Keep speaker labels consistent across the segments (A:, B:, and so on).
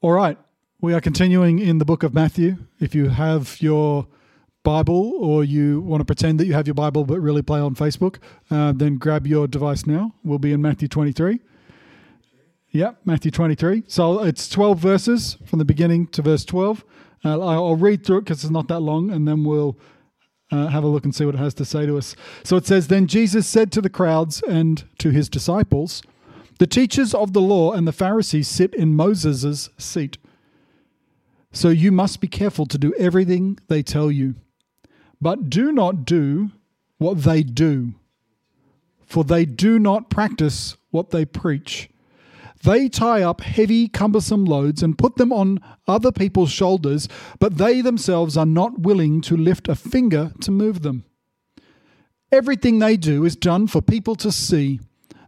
A: All right, we are continuing in the book of Matthew. If you have your Bible or you want to pretend that you have your Bible but really play on Facebook, uh, then grab your device now. We'll be in Matthew 23. Yeah, Matthew 23. So it's 12 verses from the beginning to verse 12. Uh, I'll read through it because it's not that long, and then we'll uh, have a look and see what it has to say to us. So it says Then Jesus said to the crowds and to his disciples, The teachers of the law and the Pharisees sit in Moses' seat. So you must be careful to do everything they tell you. But do not do what they do, for they do not practice what they preach. They tie up heavy, cumbersome loads and put them on other people's shoulders, but they themselves are not willing to lift a finger to move them. Everything they do is done for people to see.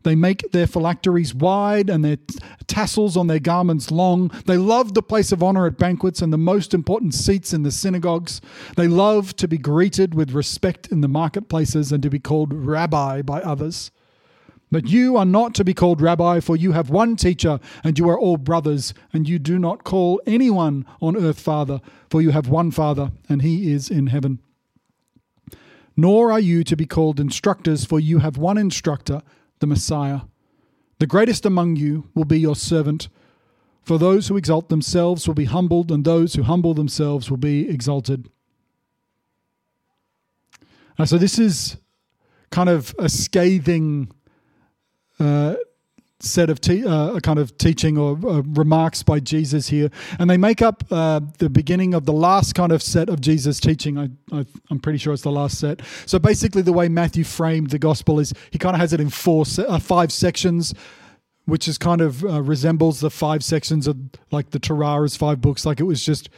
A: They make their phylacteries wide and their tassels on their garments long. They love the place of honor at banquets and the most important seats in the synagogues. They love to be greeted with respect in the marketplaces and to be called rabbi by others. But you are not to be called rabbi, for you have one teacher, and you are all brothers, and you do not call anyone on earth father, for you have one father, and he is in heaven. Nor are you to be called instructors, for you have one instructor, the Messiah. The greatest among you will be your servant. For those who exalt themselves will be humbled, and those who humble themselves will be exalted. Uh, so, this is kind of a scathing uh, set of te- uh, kind of teaching or uh, remarks by Jesus here, and they make up uh, the beginning of the last kind of set of Jesus teaching. I, I, am pretty sure it's the last set. So basically, the way Matthew framed the gospel is he kind of has it in four, se- uh, five sections. Which is kind of uh, resembles the five sections of like the Torah's five books. Like it was just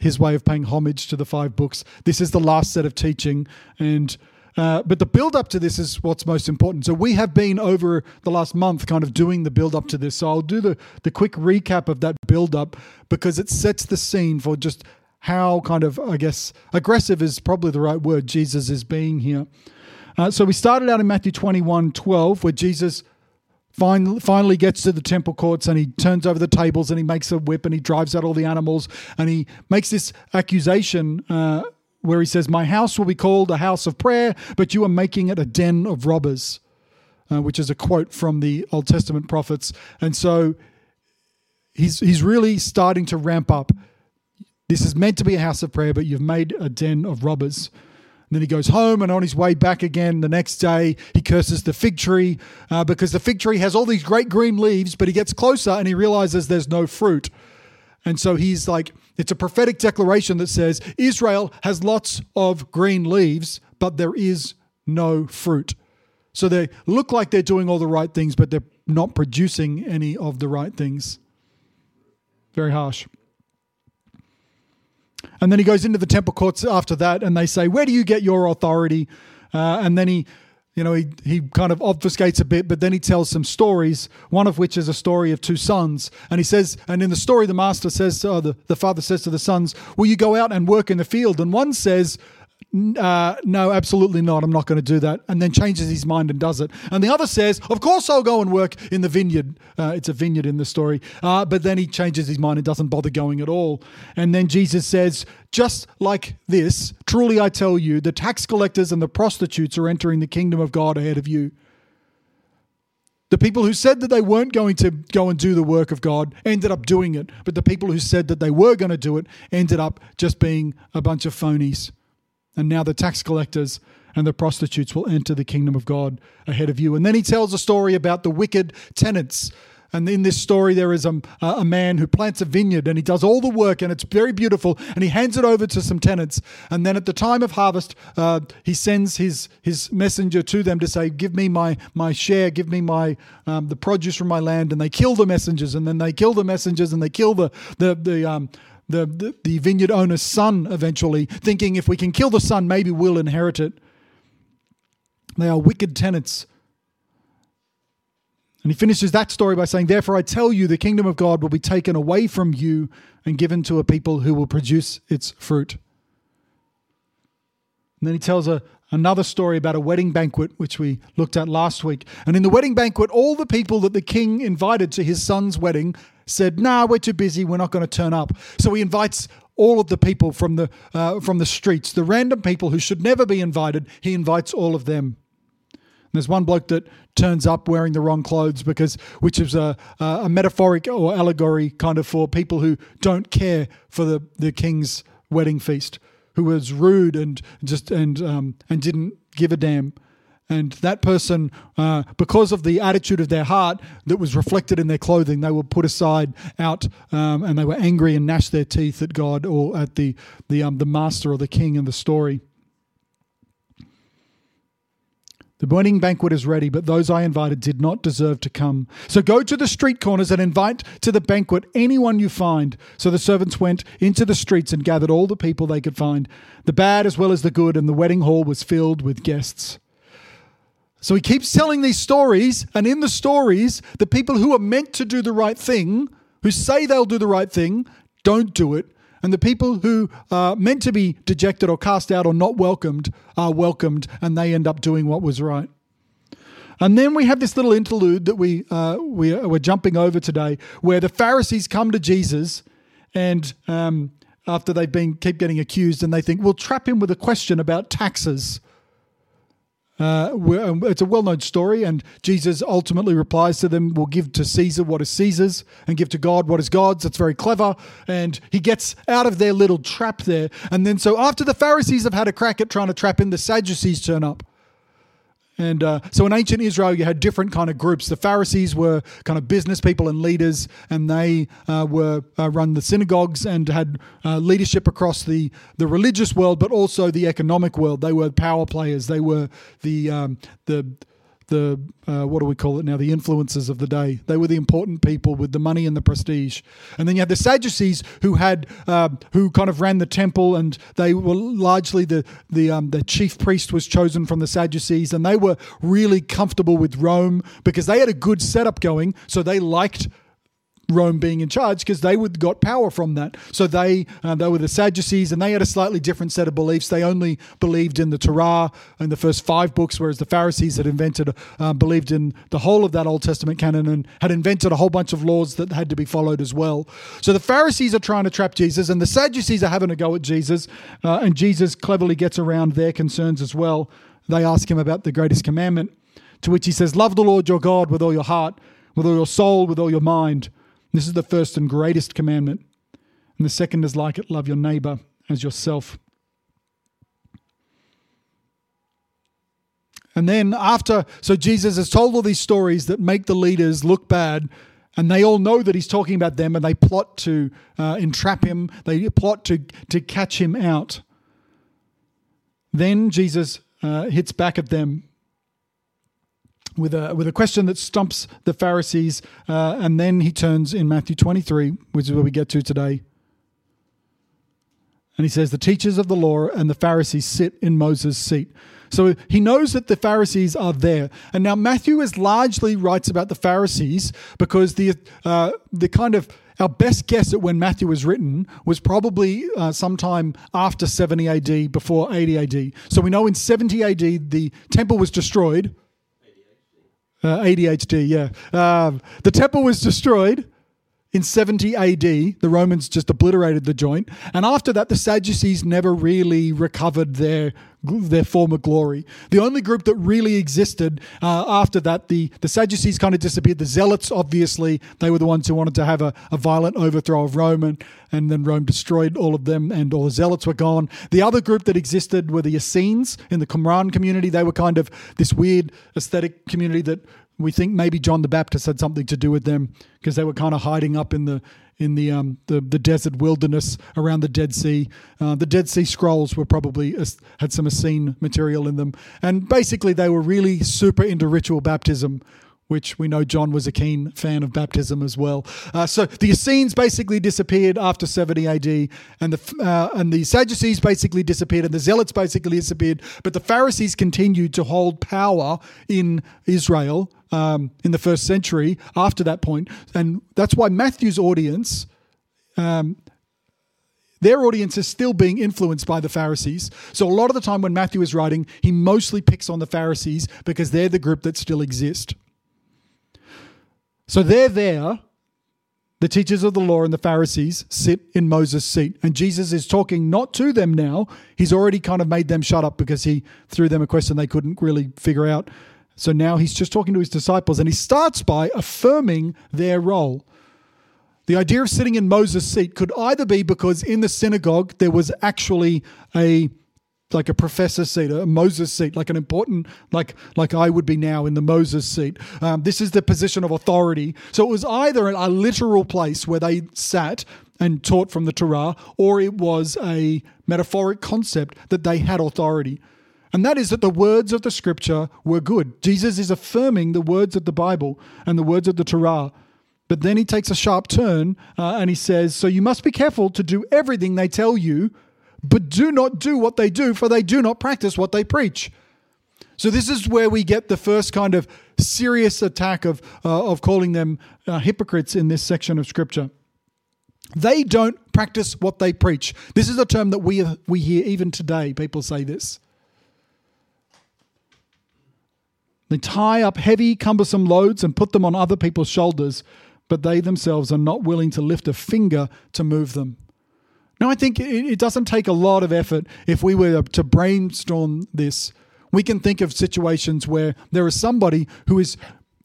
A: his way of paying homage to the five books. This is the last set of teaching, and uh, but the build up to this is what's most important. So we have been over the last month kind of doing the build up to this. So I'll do the, the quick recap of that build up because it sets the scene for just how kind of, I guess, aggressive is probably the right word Jesus is being here. Uh, so we started out in Matthew 21 12, where Jesus finally, gets to the temple courts and he turns over the tables and he makes a whip and he drives out all the animals and he makes this accusation. Uh, where he says, My house will be called a house of prayer, but you are making it a den of robbers, uh, which is a quote from the Old Testament prophets. And so he's, he's really starting to ramp up. This is meant to be a house of prayer, but you've made a den of robbers. And then he goes home, and on his way back again the next day, he curses the fig tree uh, because the fig tree has all these great green leaves, but he gets closer and he realizes there's no fruit. And so he's like, it's a prophetic declaration that says Israel has lots of green leaves, but there is no fruit. So they look like they're doing all the right things, but they're not producing any of the right things. Very harsh. And then he goes into the temple courts after that, and they say, Where do you get your authority? Uh, and then he you know, he, he kind of obfuscates a bit, but then he tells some stories, one of which is a story of two sons. And he says, and in the story, the master says, uh, the, the father says to the sons, Will you go out and work in the field? And one says, uh, no, absolutely not. I'm not going to do that. And then changes his mind and does it. And the other says, Of course, I'll go and work in the vineyard. Uh, it's a vineyard in the story. Uh, but then he changes his mind and doesn't bother going at all. And then Jesus says, Just like this, truly I tell you, the tax collectors and the prostitutes are entering the kingdom of God ahead of you. The people who said that they weren't going to go and do the work of God ended up doing it. But the people who said that they were going to do it ended up just being a bunch of phonies. And now the tax collectors and the prostitutes will enter the kingdom of God ahead of you. And then he tells a story about the wicked tenants. And in this story, there is a, a man who plants a vineyard and he does all the work and it's very beautiful and he hands it over to some tenants. And then at the time of harvest, uh, he sends his, his messenger to them to say, Give me my, my share, give me my um, the produce from my land. And they kill the messengers and then they kill the messengers and they kill the, the, the, um, the, the, vineyard owner's son eventually, thinking if we can kill the son, maybe we'll inherit it. They are wicked tenants. And he finishes that story by saying, Therefore, I tell you, the kingdom of God will be taken away from you and given to a people who will produce its fruit. And then he tells a, another story about a wedding banquet, which we looked at last week. And in the wedding banquet, all the people that the king invited to his son's wedding said, "Nah, we're too busy. We're not going to turn up." So he invites all of the people from the uh, from the streets, the random people who should never be invited. He invites all of them. And there's one bloke that turns up wearing the wrong clothes because, which is a, a metaphoric or allegory kind of for people who don't care for the the king's wedding feast, who was rude and just and um, and didn't give a damn. And that person, uh, because of the attitude of their heart that was reflected in their clothing, they were put aside out, um, and they were angry and gnashed their teeth at God or at the the um, the master or the king in the story. The wedding banquet is ready, but those I invited did not deserve to come. So go to the street corners and invite to the banquet anyone you find. So the servants went into the streets and gathered all the people they could find, the bad as well as the good, and the wedding hall was filled with guests. So he keeps telling these stories, and in the stories, the people who are meant to do the right thing, who say they'll do the right thing, don't do it. And the people who are meant to be dejected or cast out or not welcomed are welcomed, and they end up doing what was right. And then we have this little interlude that we, uh, we, we're jumping over today, where the Pharisees come to Jesus, and um, after they've been keep getting accused, and they think we'll trap him with a question about taxes. Uh, um, it's a well known story, and Jesus ultimately replies to them, We'll give to Caesar what is Caesar's and give to God what is God's. That's very clever. And he gets out of their little trap there. And then, so after the Pharisees have had a crack at trying to trap him, the Sadducees turn up. And uh, so in ancient Israel, you had different kind of groups. The Pharisees were kind of business people and leaders, and they uh, were uh, run the synagogues and had uh, leadership across the, the religious world, but also the economic world. They were power players. They were the um, the the uh, what do we call it now? The influences of the day. They were the important people with the money and the prestige. And then you had the Sadducees who had uh, who kind of ran the temple, and they were largely the the um, the chief priest was chosen from the Sadducees, and they were really comfortable with Rome because they had a good setup going. So they liked Rome being in charge because they would got power from that. So they uh, they were the Sadducees, and they had a slightly different set of beliefs. They only believed in the Torah and the first five books, whereas the Pharisees had invented uh, believed in the whole of that Old Testament canon and had invented a whole bunch of laws that had to be followed as well. So the Pharisees are trying to trap Jesus, and the Sadducees are having a go at Jesus, uh, and Jesus cleverly gets around their concerns as well. They ask him about the greatest commandment, to which he says, "Love the Lord your God with all your heart, with all your soul, with all your mind." This is the first and greatest commandment. And the second is like it love your neighbor as yourself. And then after, so Jesus has told all these stories that make the leaders look bad, and they all know that he's talking about them, and they plot to uh, entrap him, they plot to, to catch him out. Then Jesus uh, hits back at them with a with a question that stumps the Pharisees, uh, and then he turns in Matthew 23, which is where we get to today. And he says, The teachers of the law and the Pharisees sit in Moses' seat. So he knows that the Pharisees are there. And now Matthew is largely writes about the Pharisees because the uh, the kind of our best guess at when Matthew was written was probably uh, sometime after 70 AD, before 80 AD. So we know in 70 AD the temple was destroyed uh, ADHD, yeah. Um, the temple was destroyed in 70 AD. The Romans just obliterated the joint. And after that, the Sadducees never really recovered their their former glory. The only group that really existed uh, after that, the, the Sadducees kind of disappeared. The Zealots, obviously, they were the ones who wanted to have a, a violent overthrow of Rome, and, and then Rome destroyed all of them, and all the Zealots were gone. The other group that existed were the Essenes in the Qumran community. They were kind of this weird aesthetic community that we think maybe John the Baptist had something to do with them because they were kind of hiding up in the in the um, the, the desert wilderness around the Dead Sea. Uh, the Dead Sea Scrolls were probably had some Essene material in them, and basically they were really super into ritual baptism, which we know John was a keen fan of baptism as well. Uh, so the Essenes basically disappeared after 70 AD, and the uh, and the Sadducees basically disappeared, and the Zealots basically disappeared. But the Pharisees continued to hold power in Israel um, in the first century after that point, and that's why Matthew's audience. Um, their audience is still being influenced by the Pharisees. So, a lot of the time when Matthew is writing, he mostly picks on the Pharisees because they're the group that still exist. So they're there. the teachers of the law and the Pharisees sit in Moses' seat. And Jesus is talking not to them now. He's already kind of made them shut up because he threw them a question they couldn't really figure out. So now he's just talking to his disciples and he starts by affirming their role. The idea of sitting in Moses' seat could either be because in the synagogue there was actually a like a professor seat, a Moses seat, like an important, like like I would be now in the Moses seat. Um, this is the position of authority. So it was either a literal place where they sat and taught from the Torah, or it was a metaphoric concept that they had authority. And that is that the words of the scripture were good. Jesus is affirming the words of the Bible and the words of the Torah. But then he takes a sharp turn uh, and he says, So you must be careful to do everything they tell you but do not do what they do, for they do not practice what they preach. So this is where we get the first kind of serious attack of uh, of calling them uh, hypocrites in this section of scripture. They don't practice what they preach. This is a term that we we hear even today. People say this. They tie up heavy, cumbersome loads and put them on other people's shoulders, but they themselves are not willing to lift a finger to move them. Now, I think it doesn't take a lot of effort if we were to brainstorm this. We can think of situations where there is somebody who is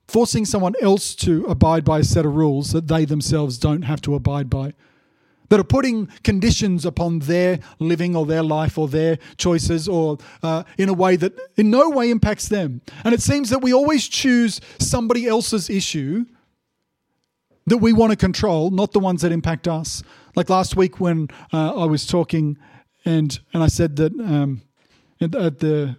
A: forcing someone else to abide by a set of rules that they themselves don't have to abide by, that are putting conditions upon their living or their life or their choices or uh, in a way that in no way impacts them. And it seems that we always choose somebody else's issue that we want to control, not the ones that impact us. Like last week when uh, I was talking and and I said that um, at, the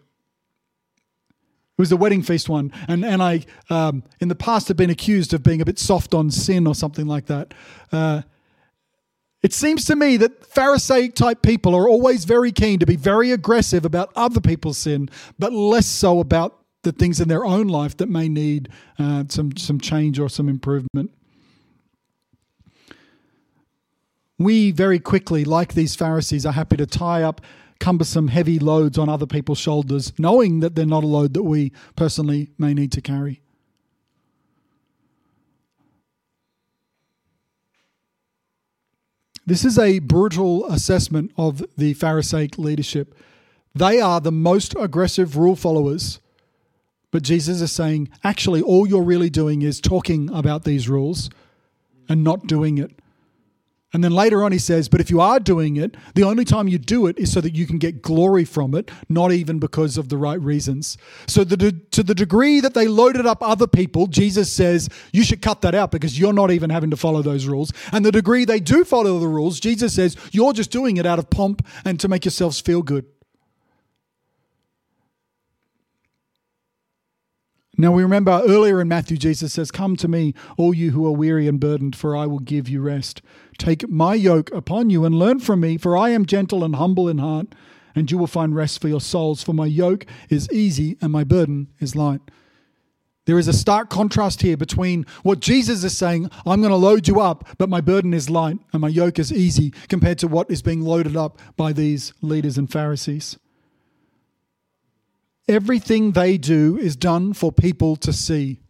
A: it was the wedding feast one, and and I um, in the past have been accused of being a bit soft on sin or something like that. Uh, it seems to me that Pharisaic type people are always very keen to be very aggressive about other people's sin, but less so about the things in their own life that may need uh, some some change or some improvement. We very quickly, like these Pharisees, are happy to tie up cumbersome, heavy loads on other people's shoulders, knowing that they're not a load that we personally may need to carry. This is a brutal assessment of the Pharisaic leadership. They are the most aggressive rule followers. But Jesus is saying, actually, all you're really doing is talking about these rules and not doing it. And then later on, he says, But if you are doing it, the only time you do it is so that you can get glory from it, not even because of the right reasons. So, the, to the degree that they loaded up other people, Jesus says, You should cut that out because you're not even having to follow those rules. And the degree they do follow the rules, Jesus says, You're just doing it out of pomp and to make yourselves feel good. Now we remember earlier in Matthew, Jesus says, Come to me, all you who are weary and burdened, for I will give you rest. Take my yoke upon you and learn from me, for I am gentle and humble in heart, and you will find rest for your souls. For my yoke is easy and my burden is light. There is a stark contrast here between what Jesus is saying, I'm going to load you up, but my burden is light and my yoke is easy, compared to what is being loaded up by these leaders and Pharisees. Everything they do is done for people to see.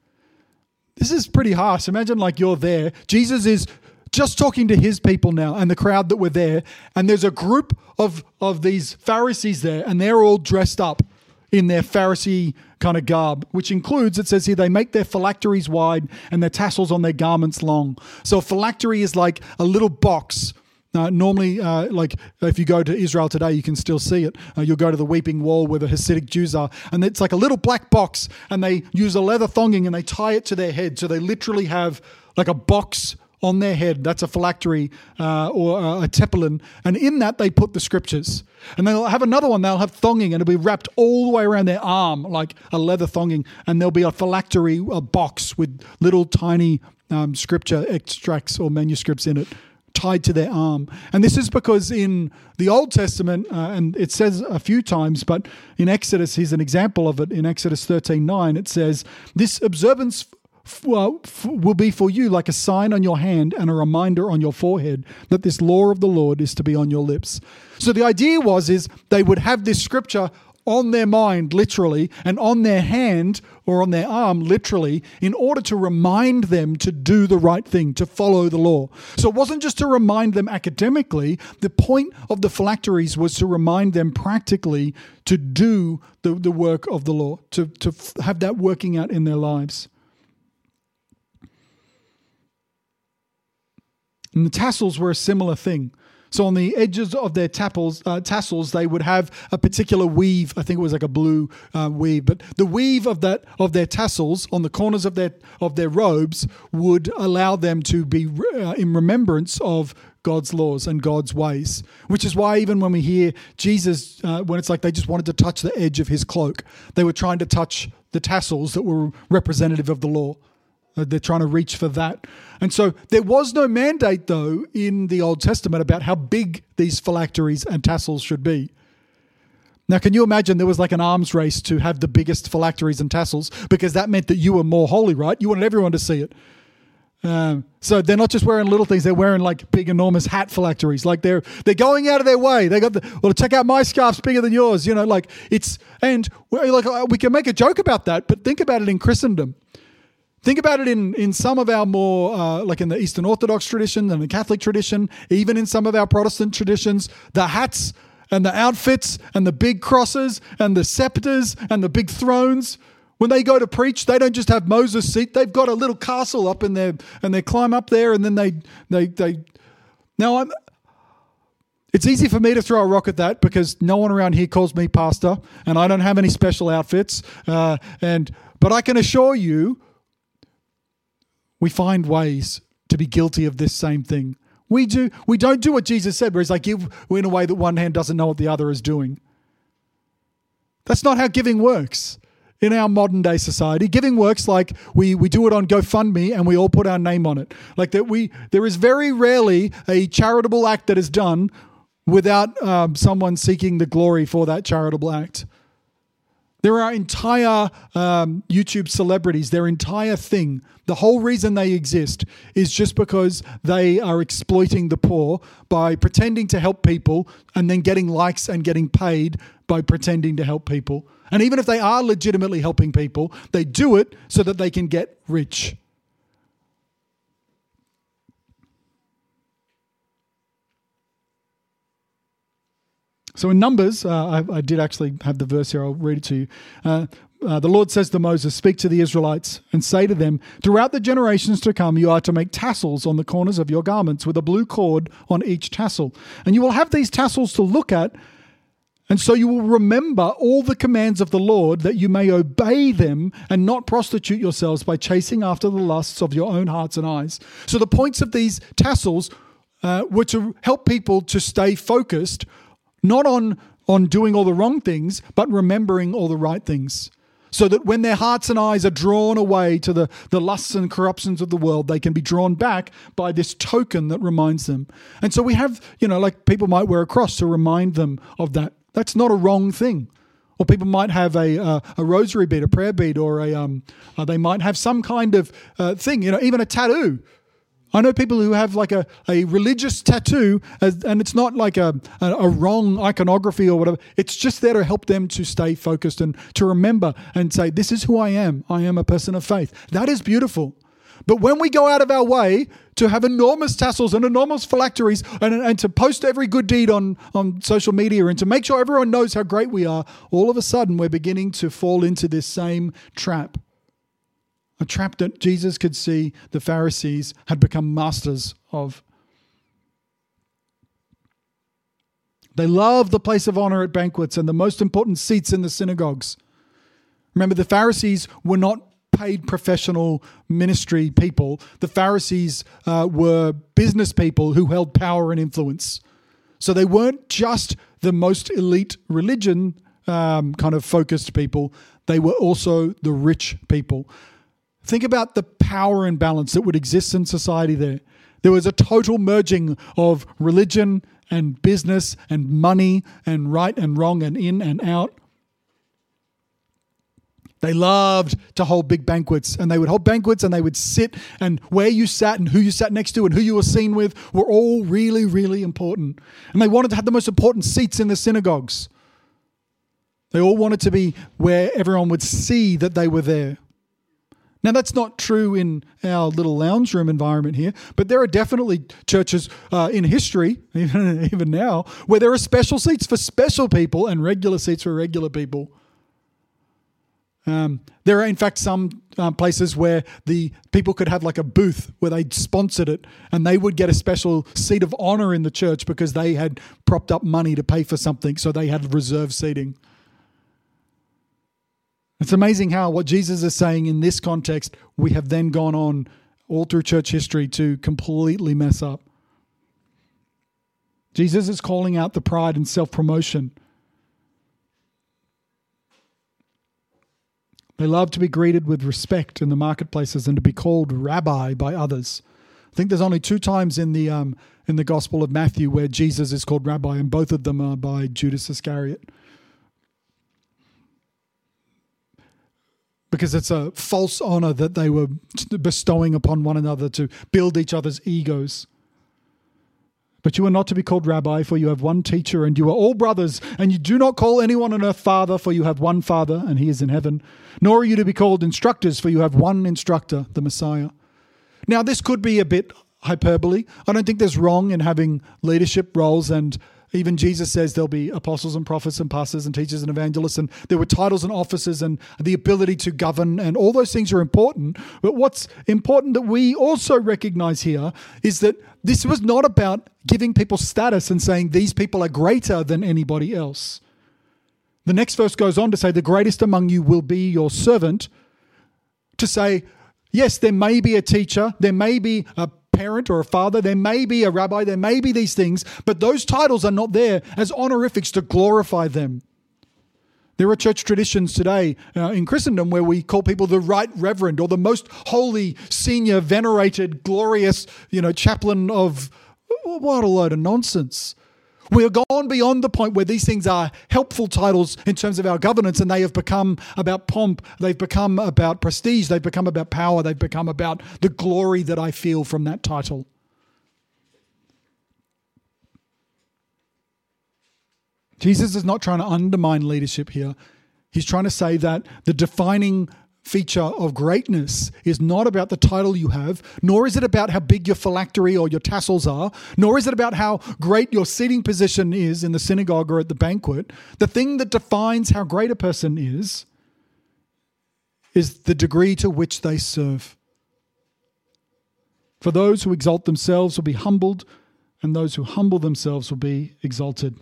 A: This is pretty harsh. Imagine like you're there. Jesus is just talking to his people now and the crowd that were there, and there's a group of, of these Pharisees there, and they're all dressed up in their Pharisee kind of garb, which includes, it says here, they make their phylacteries wide and their tassels on their garments long. So a phylactery is like a little box uh, normally, uh, like if you go to Israel today, you can still see it. Uh, you'll go to the Weeping Wall where the Hasidic Jews are, and it's like a little black box, and they use a leather thonging and they tie it to their head. So they literally have like a box on their head. That's a phylactery uh, or a tefillin, and in that they put the scriptures. And they'll have another one. They'll have thonging, and it'll be wrapped all the way around their arm, like a leather thonging. And there'll be a phylactery, a box with little tiny um, scripture extracts or manuscripts in it tied to their arm. And this is because in the Old Testament, uh, and it says a few times, but in Exodus, here's an example of it. In Exodus 13 9, it says, This observance f- will be for you like a sign on your hand and a reminder on your forehead that this law of the Lord is to be on your lips. So the idea was is they would have this scripture on their mind, literally, and on their hand or on their arm, literally, in order to remind them to do the right thing, to follow the law. So it wasn't just to remind them academically, the point of the phylacteries was to remind them practically to do the, the work of the law, to, to have that working out in their lives. And the tassels were a similar thing. So on the edges of their tapples, uh, tassels, they would have a particular weave. I think it was like a blue uh, weave, but the weave of that of their tassels on the corners of their of their robes would allow them to be uh, in remembrance of God's laws and God's ways. Which is why even when we hear Jesus, uh, when it's like they just wanted to touch the edge of his cloak, they were trying to touch the tassels that were representative of the law. Uh, they're trying to reach for that. And so there was no mandate, though, in the Old Testament about how big these phylacteries and tassels should be. Now, can you imagine there was like an arms race to have the biggest phylacteries and tassels because that meant that you were more holy, right? You wanted everyone to see it. Um, so they're not just wearing little things; they're wearing like big, enormous hat phylacteries. Like they're they're going out of their way. They got the well, check out my scarf's bigger than yours. You know, like it's and like we can make a joke about that, but think about it in Christendom. Think about it in, in some of our more, uh, like in the Eastern Orthodox tradition and the Catholic tradition, even in some of our Protestant traditions, the hats and the outfits and the big crosses and the scepters and the big thrones. When they go to preach, they don't just have Moses' seat. They've got a little castle up in there and they climb up there and then they, they, they. Now, I'm, it's easy for me to throw a rock at that because no one around here calls me pastor and I don't have any special outfits. Uh, and, but I can assure you, we find ways to be guilty of this same thing. We do we don't do what Jesus said, where he's like give in a way that one hand doesn't know what the other is doing. That's not how giving works in our modern day society. Giving works like we, we do it on GoFundMe and we all put our name on it. Like that we there is very rarely a charitable act that is done without um, someone seeking the glory for that charitable act. There are entire um, YouTube celebrities, their entire thing, the whole reason they exist is just because they are exploiting the poor by pretending to help people and then getting likes and getting paid by pretending to help people. And even if they are legitimately helping people, they do it so that they can get rich. So in Numbers, uh, I, I, did actually have the verse here. I'll read it to you. Uh, uh, the Lord says to Moses, Speak to the Israelites and say to them, Throughout the generations to come, you are to make tassels on the corners of your garments with a blue cord on each tassel. And you will have these tassels to look at. And so you will remember all the commands of the Lord that you may obey them and not prostitute yourselves by chasing after the lusts of your own hearts and eyes. So the points of these tassels uh, were to help people to stay focused not on, on doing all the wrong things, but remembering all the right things. So that when their hearts and eyes are drawn away to the, the lusts and corruptions of the world, they can be drawn back by this token that reminds them. And so we have, you know, like people might wear a cross to remind them of that. That's not a wrong thing. Or people might have a, uh, a rosary bead, a prayer bead, or a, um, uh, they might have some kind of uh, thing, you know, even a tattoo I know people who have like a, a religious tattoo, and it's not like a, a, a, wrong iconography or whatever. It's just there to help them to stay focused and to remember and say, This is who I am. I am a person of faith. That is beautiful. But when we go out of our way to have enormous tassels and enormous phylacteries and, and to post every good deed on, on social media and to make sure everyone knows how great we are, all of a sudden we're beginning to fall into this same trap a trap that Jesus could see the Pharisees had become masters of. They loved the place of honor at banquets and the most important seats in the synagogues. Remember, the Pharisees were not paid professional ministry people. The Pharisees uh, were business people who held power and influence. So they weren't just the most elite religion um, kind of focused people, they were also the rich people. Think about the power imbalance that would exist in society there. There was a total merging of religion and business and money and right and wrong and in and out. They loved to hold big banquets, and they would hold banquets and they would sit, and where you sat and who you sat next to and who you were seen with were all really, really important. And they wanted to have the most important seats in the synagogues. They all wanted to be where everyone would see that they were there. Now, that's not true in our little lounge room environment here, but there are definitely churches uh, in history, even, even now, where there are special seats for special people and regular seats for regular people. Um, there are, in fact, some uh, places where the people could have like a booth where they sponsored it and they would get a special seat of honor in the church because they had propped up money to pay for something, so they had reserved seating. It's amazing how what Jesus is saying in this context, we have then gone on all through church history to completely mess up. Jesus is calling out the pride and self promotion. They love to be greeted with respect in the marketplaces and to be called rabbi by others. I think there's only two times in the um, in the Gospel of Matthew where Jesus is called rabbi, and both of them are by Judas Iscariot. Because it's a false honor that they were bestowing upon one another to build each other's egos. But you are not to be called rabbi, for you have one teacher, and you are all brothers, and you do not call anyone on earth father, for you have one father, and he is in heaven. Nor are you to be called instructors, for you have one instructor, the Messiah. Now, this could be a bit hyperbole. I don't think there's wrong in having leadership roles and even Jesus says there'll be apostles and prophets and pastors and teachers and evangelists, and there were titles and offices and the ability to govern, and all those things are important. But what's important that we also recognize here is that this was not about giving people status and saying these people are greater than anybody else. The next verse goes on to say, The greatest among you will be your servant. To say, yes, there may be a teacher, there may be a parent or a father, there may be a rabbi, there may be these things, but those titles are not there as honorifics to glorify them. There are church traditions today uh, in Christendom where we call people the right reverend or the most holy, senior, venerated, glorious, you know, chaplain of what a load of nonsense. We have gone beyond the point where these things are helpful titles in terms of our governance and they have become about pomp, they've become about prestige, they've become about power, they've become about the glory that I feel from that title. Jesus is not trying to undermine leadership here. He's trying to say that the defining feature of greatness is not about the title you have, nor is it about how big your phylactery or your tassels are, nor is it about how great your seating position is in the synagogue or at the banquet. The thing that defines how great a person is is the degree to which they serve. For those who exalt themselves will be humbled, and those who humble themselves will be exalted.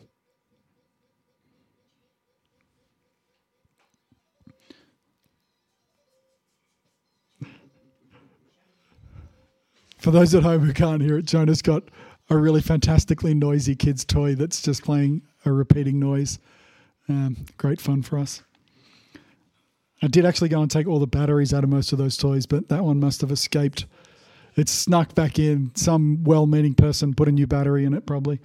A: For those at home who can't hear it, Jonah's got a really fantastically noisy kid's toy that's just playing a repeating noise. Um, great fun for us. I did actually go and take all the batteries out of most of those toys, but that one must have escaped. It snuck back in. Some well meaning person put a new battery in it, probably.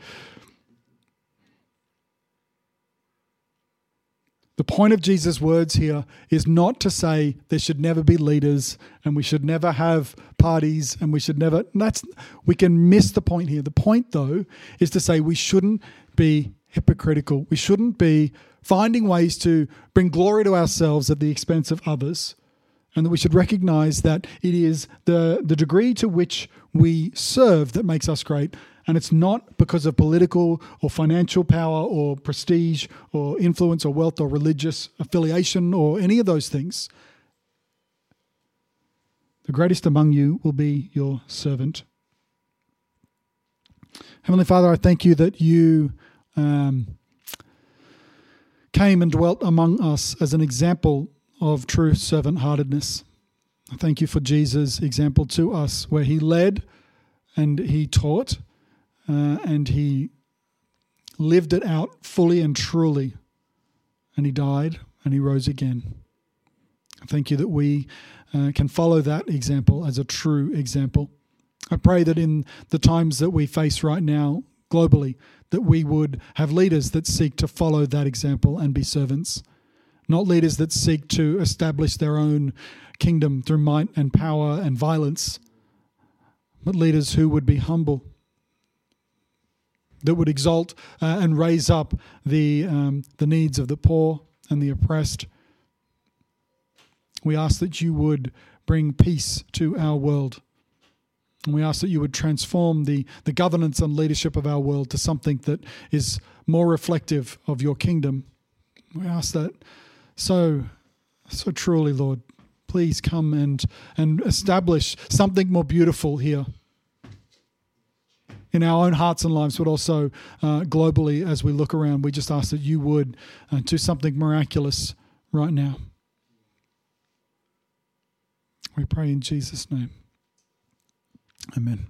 A: The point of Jesus' words here is not to say there should never be leaders and we should never have parties and we should never that's we can miss the point here. The point though is to say we shouldn't be hypocritical. We shouldn't be finding ways to bring glory to ourselves at the expense of others. And that we should recognize that it is the, the degree to which we serve that makes us great and it's not because of political or financial power or prestige or influence or wealth or religious affiliation or any of those things. The greatest among you will be your servant. Heavenly Father, I thank you that you um, came and dwelt among us as an example of true servant heartedness. I thank you for Jesus' example to us, where he led and he taught uh, and he lived it out fully and truly. And he died and he rose again. Thank you that we uh, can follow that example as a true example. I pray that in the times that we face right now globally, that we would have leaders that seek to follow that example and be servants, not leaders that seek to establish their own kingdom through might and power and violence, but leaders who would be humble that would exalt uh, and raise up the, um, the needs of the poor and the oppressed. We ask that you would bring peace to our world. And we ask that you would transform the, the governance and leadership of our world to something that is more reflective of your kingdom. We ask that so, so truly, Lord. Please come and, and establish something more beautiful here in our own hearts and lives, but also uh, globally as we look around. We just ask that you would uh, do something miraculous right now. We pray in Jesus' name. Amen.